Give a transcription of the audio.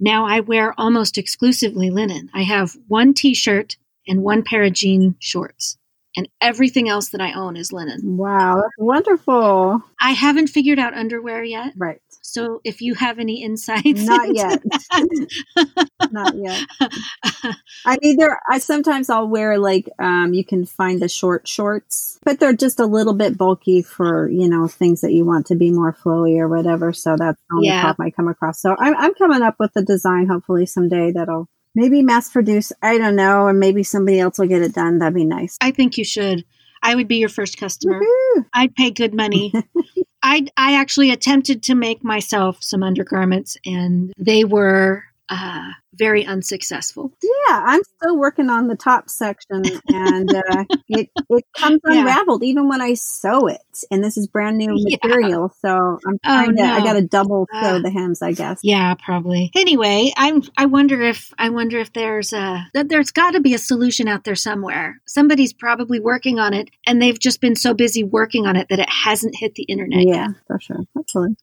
now I wear almost exclusively linen. I have one t shirt and one pair of jean shorts. And everything else that I own is linen. Wow, that's wonderful. I haven't figured out underwear yet. Right. So if you have any insights, Not yet. Not yet. I mean, there. I sometimes I'll wear like um, you can find the short shorts, but they're just a little bit bulky for you know things that you want to be more flowy or whatever. So that's the only Yeah. top I come across. So I'm I'm coming up with a design hopefully someday that'll maybe mass produce. I don't know, and maybe somebody else will get it done. That'd be nice. I think you should. I would be your first customer. Woohoo! I'd pay good money. I I actually attempted to make myself some undergarments, and they were uh, very unsuccessful. Yeah, I'm still working on the top section, and uh, it it comes Yeah. unraveled even when I sew it. And this is brand new Yeah. material, so I'm Oh, trying to. I got to double sew Ah. the hems, I guess. Yeah, probably. Anyway, I'm. I wonder if I wonder if there's a that there's got to be a solution out there somewhere. Somebody's probably working on it, and they've just been so busy working on it that it hasn't hit the internet. Yeah, for sure. Hopefully.